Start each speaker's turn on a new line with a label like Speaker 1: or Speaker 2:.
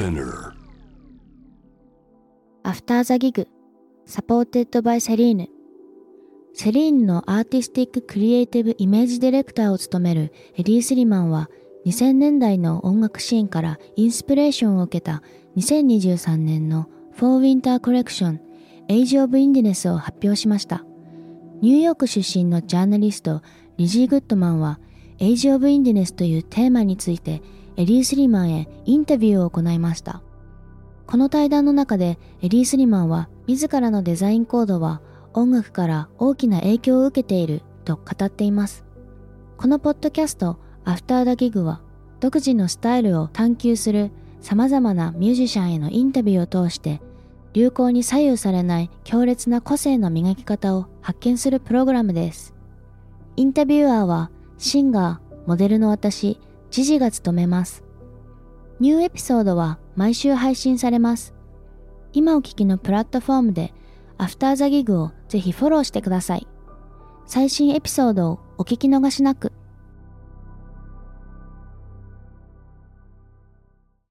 Speaker 1: Spinner
Speaker 2: アフターザギグサポーテッドバイセリーヌセリーヌのアーティスティッククリエイティブイメージディレクターを務めるエディ・スリマンは2000年代の音楽シーンからインスピレーションを受けた2023年の Fall Winter Collection Age of Indieness を発表しました。ニューヨーク出身のジャーナリストリジー・グッドマンは Age of Indiness というテーマについてエディ・スリマンへインタビューを行いました。この対談の中でエディ・スリマンは自らのデザインコードは音楽から大きな影響を受けていると語っています。このポッドキャストアフターダギグは独自のスタイルを探求する様々なミュージシャンへのインタビューを通して流行に左右されない強烈な個性の磨き方を発見するプログラムです。インタビュアーはシンガー、モデルの私、ジジが務めます。ニューエピソードは毎週配信されます。今お聞きのプラットフォームでアフターザギグをぜひフォローしてください。最新エピソードをお聞き逃しなく。